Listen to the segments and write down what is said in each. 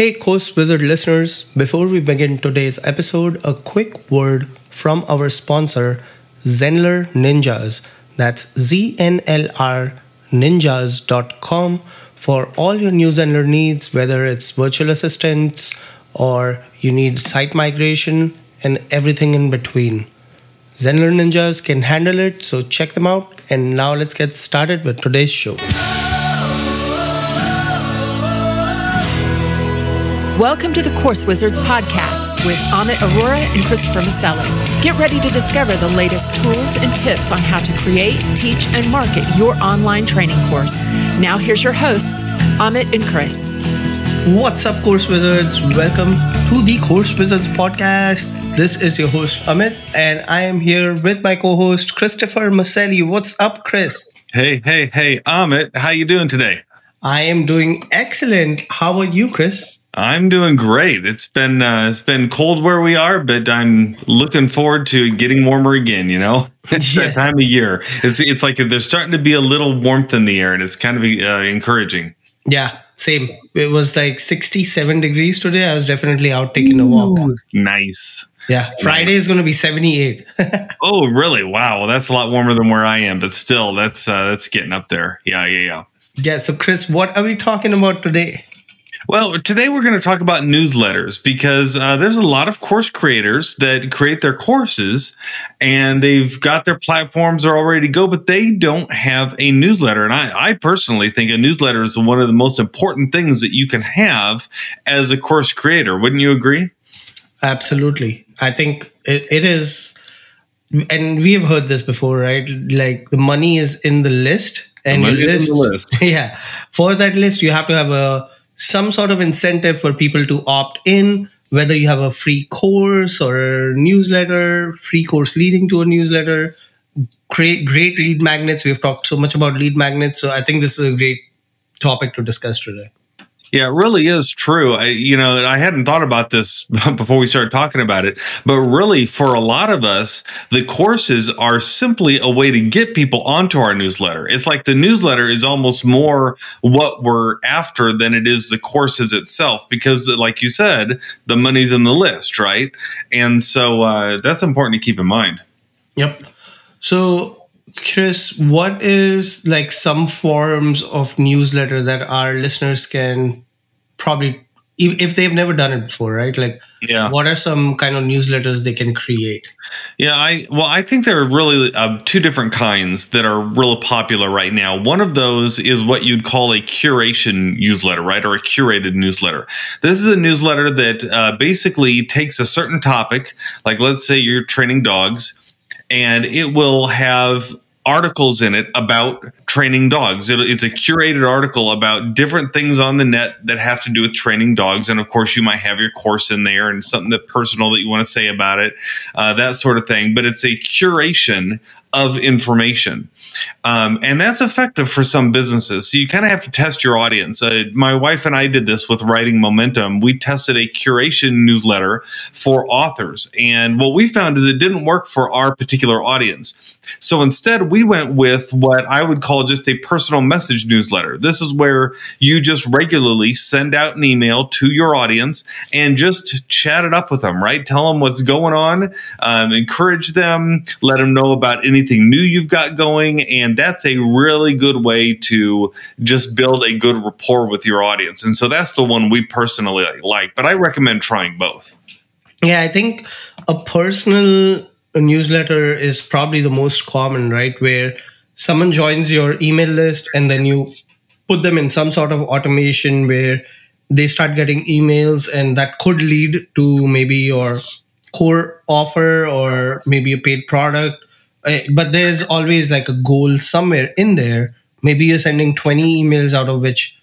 Hey, Course Wizard listeners, before we begin today's episode, a quick word from our sponsor, Zenler Ninjas. That's Z-N-L-R ninjas.com for all your new Zenler needs, whether it's virtual assistants or you need site migration and everything in between. Zenler Ninjas can handle it, so check them out. And now let's get started with today's show. Welcome to the Course Wizards podcast with Amit Arora and Christopher Maselli. Get ready to discover the latest tools and tips on how to create, teach, and market your online training course. Now, here's your hosts, Amit and Chris. What's up, Course Wizards? Welcome to the Course Wizards podcast. This is your host, Amit, and I am here with my co host, Christopher Maselli. What's up, Chris? Hey, hey, hey, Amit, how you doing today? I am doing excellent. How are you, Chris? I'm doing great. It's been uh, it's been cold where we are, but I'm looking forward to getting warmer again. You know, it's yes. that time of year. It's it's like there's starting to be a little warmth in the air, and it's kind of uh, encouraging. Yeah, same. It was like 67 degrees today. I was definitely out taking a walk. Nice. Yeah, Friday is going to be 78. oh, really? Wow. Well, that's a lot warmer than where I am, but still, that's uh, that's getting up there. Yeah, yeah, yeah. Yeah. So, Chris, what are we talking about today? Well, today we're going to talk about newsletters because uh, there's a lot of course creators that create their courses and they've got their platforms are all ready to go, but they don't have a newsletter. And I, I personally think a newsletter is one of the most important things that you can have as a course creator. Wouldn't you agree? Absolutely. I think it, it is. And we have heard this before, right? Like the money is in the list and the list, list. Yeah. For that list, you have to have a some sort of incentive for people to opt in, whether you have a free course or newsletter, free course leading to a newsletter, great, great lead magnets. We've talked so much about lead magnets. So I think this is a great topic to discuss today. Yeah, it really is true. I, you know, I hadn't thought about this before we started talking about it, but really, for a lot of us, the courses are simply a way to get people onto our newsletter. It's like the newsletter is almost more what we're after than it is the courses itself, because, like you said, the money's in the list, right? And so uh, that's important to keep in mind. Yep. So Chris, what is like some forms of newsletter that our listeners can probably, if they've never done it before, right? Like, yeah, what are some kind of newsletters they can create? Yeah, I well, I think there are really uh, two different kinds that are real popular right now. One of those is what you'd call a curation newsletter, right, or a curated newsletter. This is a newsletter that uh, basically takes a certain topic, like let's say you're training dogs and it will have articles in it about training dogs. It, it's a curated article about different things on the net that have to do with training dogs. And of course, you might have your course in there and something that personal that you want to say about it, uh, that sort of thing. But it's a curation of information. Um, and that's effective for some businesses. So you kind of have to test your audience. Uh, my wife and I did this with Writing Momentum. We tested a curation newsletter for authors. And what we found is it didn't work for our particular audience. So instead, we went with what I would call just a personal message newsletter. This is where you just regularly send out an email to your audience and just chat it up with them, right? Tell them what's going on, um, encourage them, let them know about anything new you've got going. And that's a really good way to just build a good rapport with your audience. And so that's the one we personally like, but I recommend trying both. Yeah, I think a personal newsletter is probably the most common, right? Where someone joins your email list and then you put them in some sort of automation where they start getting emails and that could lead to maybe your core offer or maybe a paid product. Eh, but there's always like a goal somewhere in there. Maybe you're sending 20 emails out of which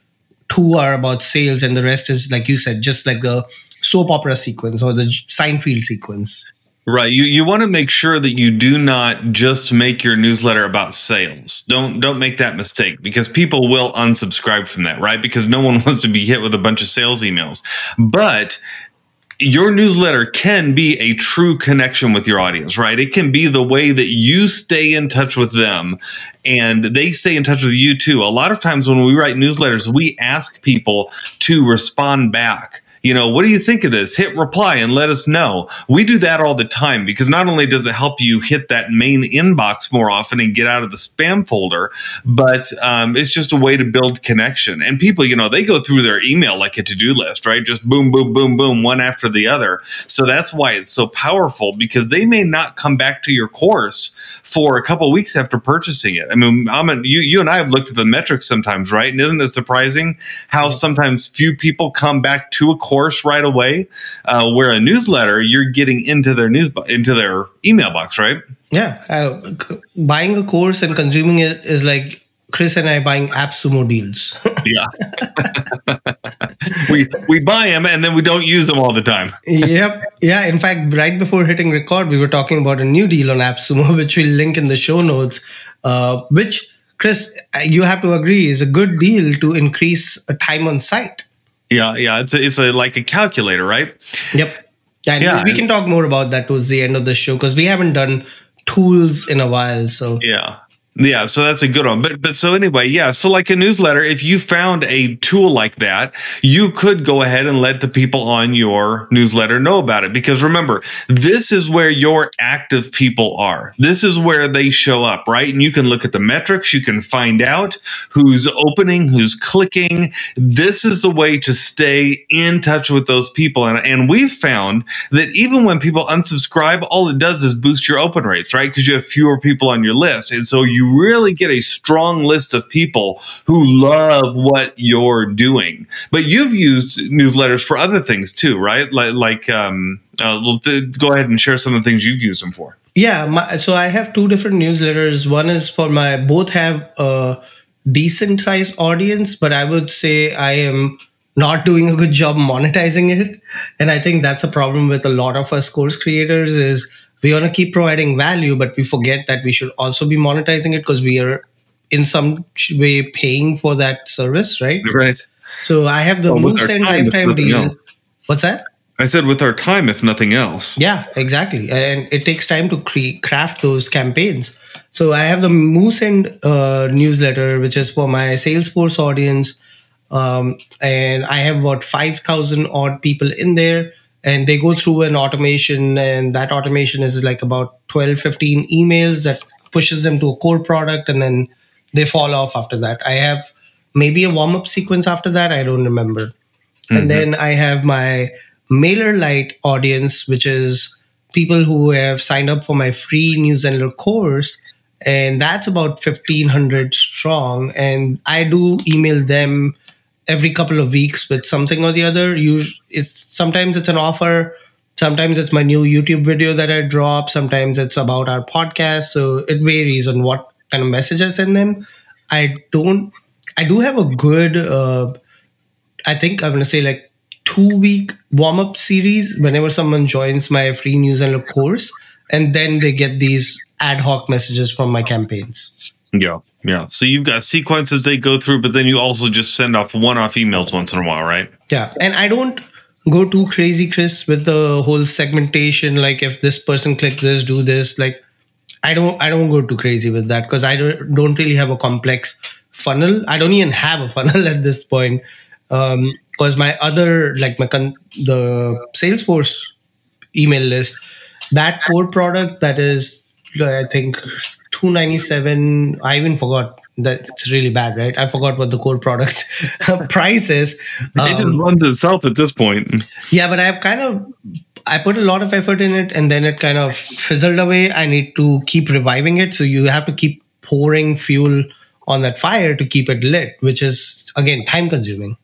two are about sales and the rest is, like you said, just like the soap opera sequence or the Seinfeld sequence. Right. You you want to make sure that you do not just make your newsletter about sales. Don't don't make that mistake because people will unsubscribe from that, right? Because no one wants to be hit with a bunch of sales emails. But your newsletter can be a true connection with your audience, right? It can be the way that you stay in touch with them and they stay in touch with you too. A lot of times when we write newsletters, we ask people to respond back you know, what do you think of this? Hit reply and let us know. We do that all the time because not only does it help you hit that main inbox more often and get out of the spam folder, but um, it's just a way to build connection. And people, you know, they go through their email like a to do list, right? Just boom, boom, boom, boom, one after the other. So that's why it's so powerful because they may not come back to your course for a couple weeks after purchasing it. I mean, I'm a, you, you and I have looked at the metrics sometimes, right? And isn't it surprising how sometimes few people come back to a course right away? Uh, where a newsletter, you're getting into their news into their email box, right? Yeah, uh, c- buying a course and consuming it is like Chris and I buying AppSumo deals. yeah, we we buy them and then we don't use them all the time. yep. Yeah. In fact, right before hitting record, we were talking about a new deal on AppSumo, which we'll link in the show notes. Uh, which, Chris, you have to agree is a good deal to increase a time on site. Yeah, yeah. It's a, it's a like a calculator, right? Yep. And Yeah, we can talk more about that towards the end of the show because we haven't done tools in a while. So Yeah. Yeah, so that's a good one. But but so anyway, yeah, so like a newsletter, if you found a tool like that, you could go ahead and let the people on your newsletter know about it because remember, this is where your active people are. This is where they show up, right? And you can look at the metrics, you can find out who's opening, who's clicking. This is the way to stay in touch with those people. And and we've found that even when people unsubscribe, all it does is boost your open rates, right? Because you have fewer people on your list. And so you really get a strong list of people who love what you're doing. But you've used newsletters for other things too, right? Like, like um, uh, go ahead and share some of the things you've used them for. Yeah, my, so I have two different newsletters. One is for my both have a decent sized audience, but I would say I am not doing a good job monetizing it. And I think that's a problem with a lot of us course creators is we want to keep providing value, but we forget that we should also be monetizing it because we are in some way paying for that service, right? Right. So I have the Well, Moosend time, Lifetime deal. else. What's that? I said with our time, if nothing else. Yeah, exactly. And it takes time to cre- craft those campaigns. So I have the Moosend uh, newsletter, which is for my Salesforce audience. Um, and I have about 5,000 odd people in there. And they go through an automation, and that automation is like about 12, 15 emails that pushes them to a core product, and then they fall off after that. I have maybe a warm up sequence after that. I don't remember. And mm-hmm. then I have my MailerLite audience, which is people who have signed up for my free newsletter course. And that's about 1,500 strong. And I do email them every couple of weeks with something or the other. Us- It's sometimes it's an offer, sometimes it's my new YouTube video that I drop, sometimes it's about our podcast. So it varies on what kind of message I send them. I don't. I do have a good. Uh, I think I'm going to say like two week warm up series whenever someone joins my free news newsletter course, and then they get these ad hoc messages from my campaigns. Yeah. Yeah. So you've got sequences they go through, but then you also just send off one off emails once in a while, right? Yeah, and I don't go too crazy, Chris, with the whole segmentation. Like if this person clicks this, do this. Like I don't, I don't go too crazy with that because I don't, don't really have a complex funnel. I don't even have a funnel at this point um, because my other, like my con- the Salesforce email list, that core product that is, I think, two ninety seven. I even forgot that it's really bad, right? I forgot what the core product price is. it just Um, runs itself at this point. yeah, but I've kind of I put a lot of effort in it and then it kind of fizzled away. I need to keep reviving it. So you have to keep pouring fuel on that fire to keep it lit, which is again time consuming.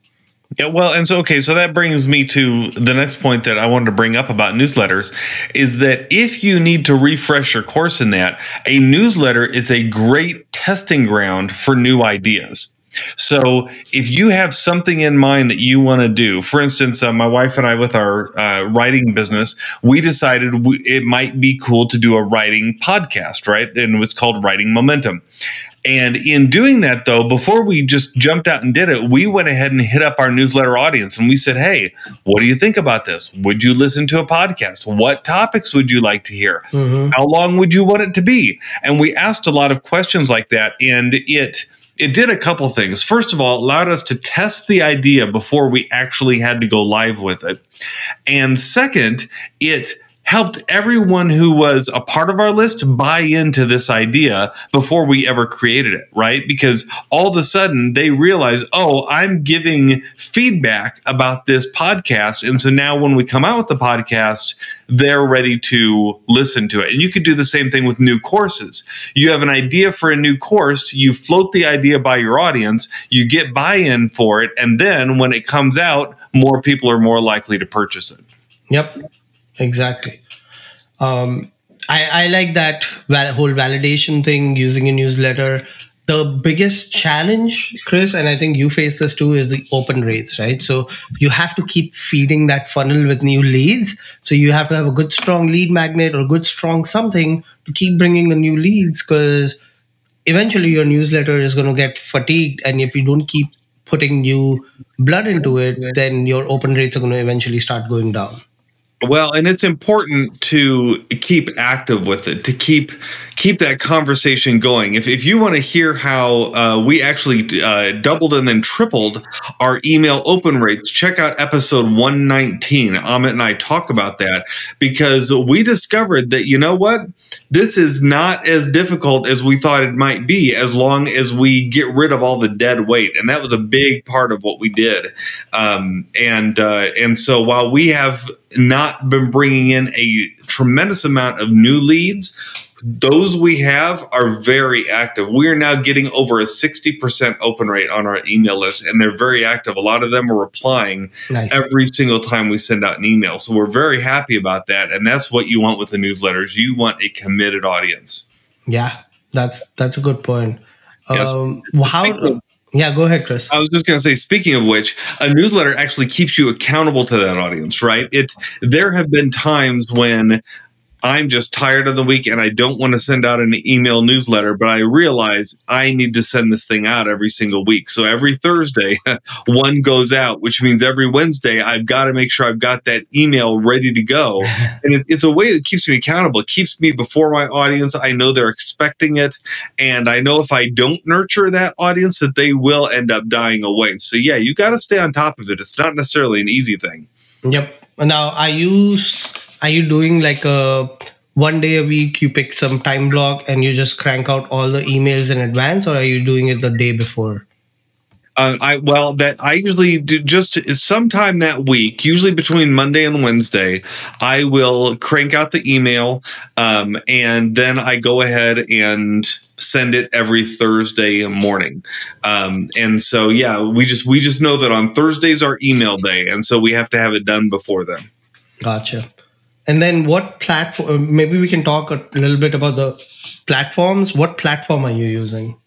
Yeah, well, and so okay, so that brings me to the next point that I wanted to bring up about newsletters is that if you need to refresh your course in that, a newsletter is a great testing ground for new ideas. So if you have something in mind that you want to do, for instance, uh, my wife and I with our uh, writing business, we decided we, it might be cool to do a writing podcast, right? And it was called Writing Momentum. And in doing that, though, before we just jumped out and did it, we went ahead and hit up our newsletter audience and we said, Hey, what do you think about this? Would you listen to a podcast? What topics would you like to hear? Mm-hmm. How long would you want it to be? And we asked a lot of questions like that. And it, it did a couple things. First of all, it allowed us to test the idea before we actually had to go live with it. And second, it helped everyone who was a part of our list buy into this idea before we ever created it, right? Because all of a sudden they realize, oh, I'm giving feedback about this podcast. And so now when we come out with the podcast, they're ready to listen to it. And you could do the same thing with new courses. You have an idea for a new course, you float the idea by your audience, you get buy in for it. And then when it comes out, more people are more likely to purchase it. Yep exactly. Um, I, I like that val- whole validation thing using a newsletter. The biggest challenge, Chris, and I think you face this too, is the open rates, right? So you have to keep feeding that funnel with new leads. So you have to have a good, strong lead magnet or a good, strong something to keep bringing the new leads because eventually your newsletter is going to get fatigued. And if you don't keep putting new blood into it, then your open rates are going to eventually start going down. Well, and it's important to keep active with it, to keep keep that conversation going. If, if you want to hear how uh, we actually uh, doubled and then tripled our email open rates, check out episode 119. Amit and I talk about that because we discovered that, you know what? This is not as difficult as we thought it might be as long as we get rid of all the dead weight. And that was a big part of what we did. Um, and, uh, and so while we have not been bringing in a tremendous amount of new leads. Those we have are very active. We are now getting over a 60% open rate on our email list, and they're very active. A lot of them are replying nice. every single time we send out an email. So we're very happy about that. And that's what you want with the newsletters. You want a committed audience. Yeah, that's that's a good point. Yes. Um, how yeah, go ahead, Chris. I was just going to say, speaking of which, a newsletter actually keeps you accountable to that audience, right? It there have been times when I'm just tired of the week and I don't want to send out an email newsletter, but I realize I need to send this thing out every single week. So every Thursday, one goes out, which means every Wednesday, I've got to make sure I've got that email ready to go. and it, it's a way that keeps me accountable. It keeps me before my audience. I know they're expecting it. And I know if I don't nurture that audience, that they will end up dying away. So yeah, you got to stay on top of it. It's not necessarily an easy thing. Yep. Now, I use are you doing like a one day a week you pick some time block and you just crank out all the emails in advance or are you doing it the day before uh, I well that I usually do just sometime that week, usually between Monday and Wednesday, I will crank out the email, um, and then I go ahead and send it every Thursday morning. Um, and so yeah, we just we just know that on Thursdays our email day, and so we have to have it done before then. Gotcha. And then what platform? Maybe we can talk a little bit about the platforms. What platform are you using?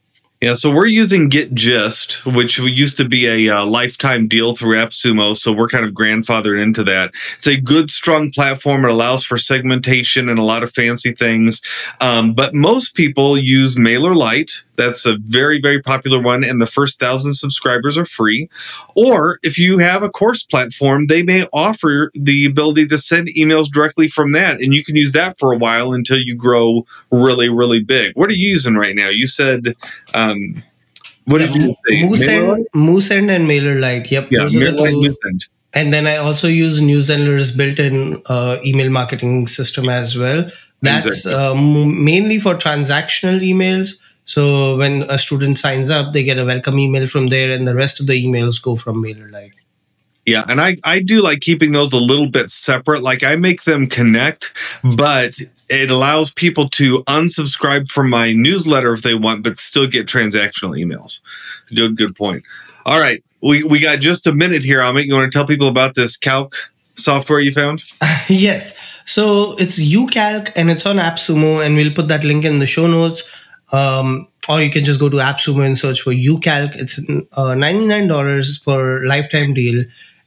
Yeah, so we're using GetGist, which used to be a uh, lifetime deal through AppSumo. So we're kind of grandfathered into that. It's a good, strong platform. It allows for segmentation and a lot of fancy things. Um, but most people use MailerLite. That's a very, very popular one. And the first thousand subscribers are free. Or if you have a course platform, they may offer the ability to send emails directly from that. And you can use that for a while until you grow really, really big. What are you using right now? You said, um, what yeah, did you say? Moosend, Moosend and MailerLite. Yep. Yeah, MailerLite, And then I also use New Zenler's built-in uh, email marketing system as well. That's exactly. uh, mainly for transactional emails so when a student signs up, they get a welcome email from there, and the rest of the emails go from MailerLite. Yeah, and I I do like keeping those a little bit separate. Like I make them connect, but it allows people to unsubscribe from my newsletter if they want, but still get transactional emails. Good good point. All right, we we got just a minute here. Amit, you want to tell people about this calc software you found? yes. So it's UCalc and it's on AppSumo, and we'll put that link in the show notes. Um, or you can just go to AppSumo and search for UCalc. It's uh, $99 for lifetime deal.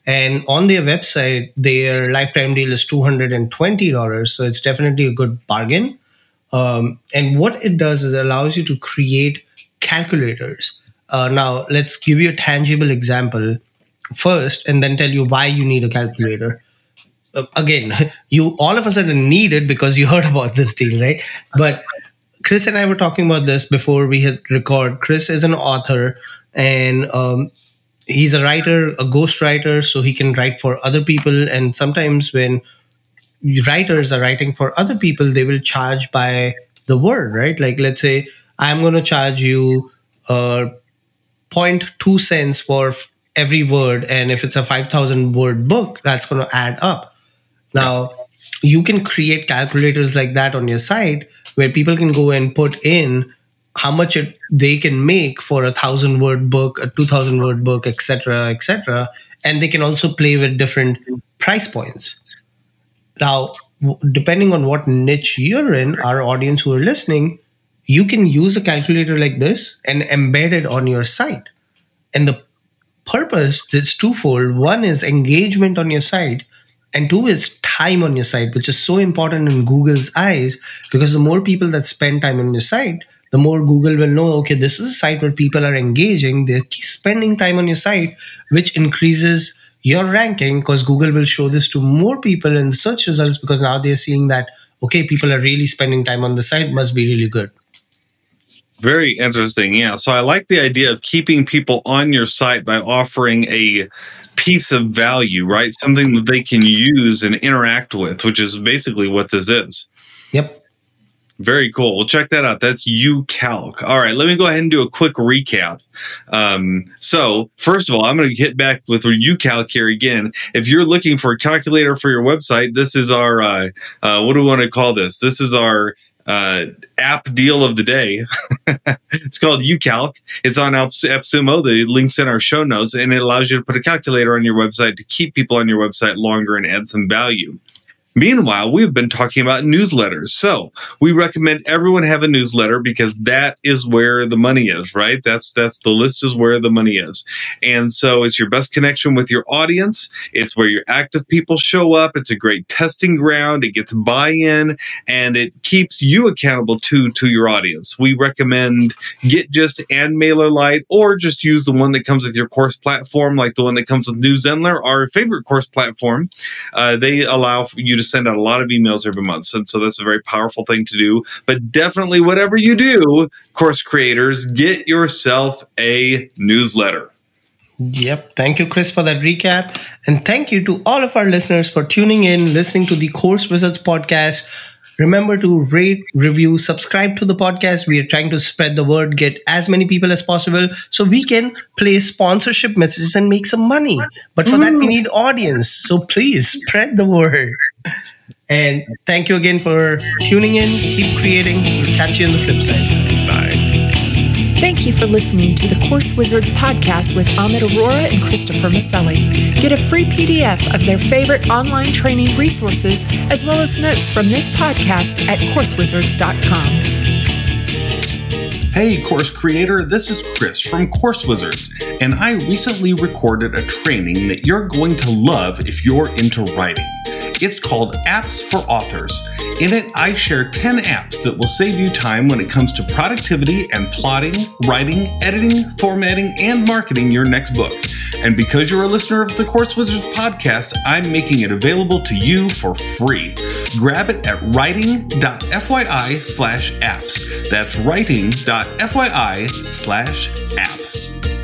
And on their website, their lifetime deal is $220. So it's definitely a good bargain. Um, and what it does is it allows you to create calculators. Uh, now, let's give you a tangible example first and then tell you why you need a calculator. Uh, again, you all of a sudden need it because you heard about this deal, right? But Chris and I were talking about this before we hit record. Chris is an author and um, he's a writer, a ghost writer, so he can write for other people. And sometimes when writers are writing for other people, they will charge by the word, right? Like, let's say I'm going to charge you uh, 0.2 cents for every word. And if it's a 5,000 word book, that's going to add up. Now, you can create calculators like that on your site where people can go and put in how much it, they can make for a thousand word book, a two thousand word book, etc., etc., and they can also play with different price points. Now, depending on what niche you're in, our audience who are listening, you can use a calculator like this and embed it on your site. And the purpose is twofold. One is engagement on your site, and two is time on your site, which is so important in Google's eyes because the more people that spend time on your site, the more Google will know, okay, this is a site where people are engaging, they're spending time on your site, which increases your ranking because Google will show this to more people in search results because now they're seeing that, okay, people are really spending time on the site, must be really good. Very interesting. Yeah. So I like the idea of keeping people on your site by offering a piece of value, right? Something that they can use and interact with, which is basically what this is. Yep. Very cool. Well, check that out. That's UCalc. All right, let me go ahead and do a quick recap. Um, so, first of all, I'm going to hit back with UCalc here again. If you're looking for a calculator for your website, this is our, uh, uh, what do we want to call this? This is our uh, app deal of the day. it's called UCalc. It's on AppSumo. The link's in our show notes, and it allows you to put a calculator on your website to keep people on your website longer and add some value. Meanwhile, we've been talking about newsletters. So we recommend everyone have a newsletter because that is where the money is, right? That's, that's the list is where the money is. And so it's your best connection with your audience. It's where your active people show up. It's a great testing ground. It gets buy-in and it keeps you accountable to, to your audience. We recommend GetGist and MailerLite or just use the one that comes with your course platform, like the one that comes with New Zenler, our favorite course platform. Uh, they allow you to send out a lot of emails every month. So, so that's a very powerful thing to do. But definitely, whatever you do, course creators, get yourself a newsletter. Yep. Thank you, Chris, for that recap. And thank you to all of our listeners for tuning in, listening to the Course Wizards podcast. Remember to rate, review, subscribe to the podcast. We are trying to spread the word, get as many people as possible so we can play sponsorship messages and make some money. But for that, we mm. need audience. So please spread the word. And thank you again for tuning in. Keep creating. We'll catch you on the flip side. Bye. Thank you for listening to the Course Wizards podcast with Amit Arora and Christopher Maselli. Get a free PDF of their favorite online training resources as well as notes from this podcast at coursewizards.com. Hey, course creator, this is Chris from Course Wizards, and I recently recorded a training that you're going to love if you're into writing. It's called Apps for Authors. In it, I share 10 apps that will save you time when it comes to productivity and plotting, writing, editing, formatting, and marketing your next book. And because you're a listener of the Course Wizards podcast, I'm making it available to you for free. Grab it at writing.fyi slash apps. That's writing.fyi slash apps.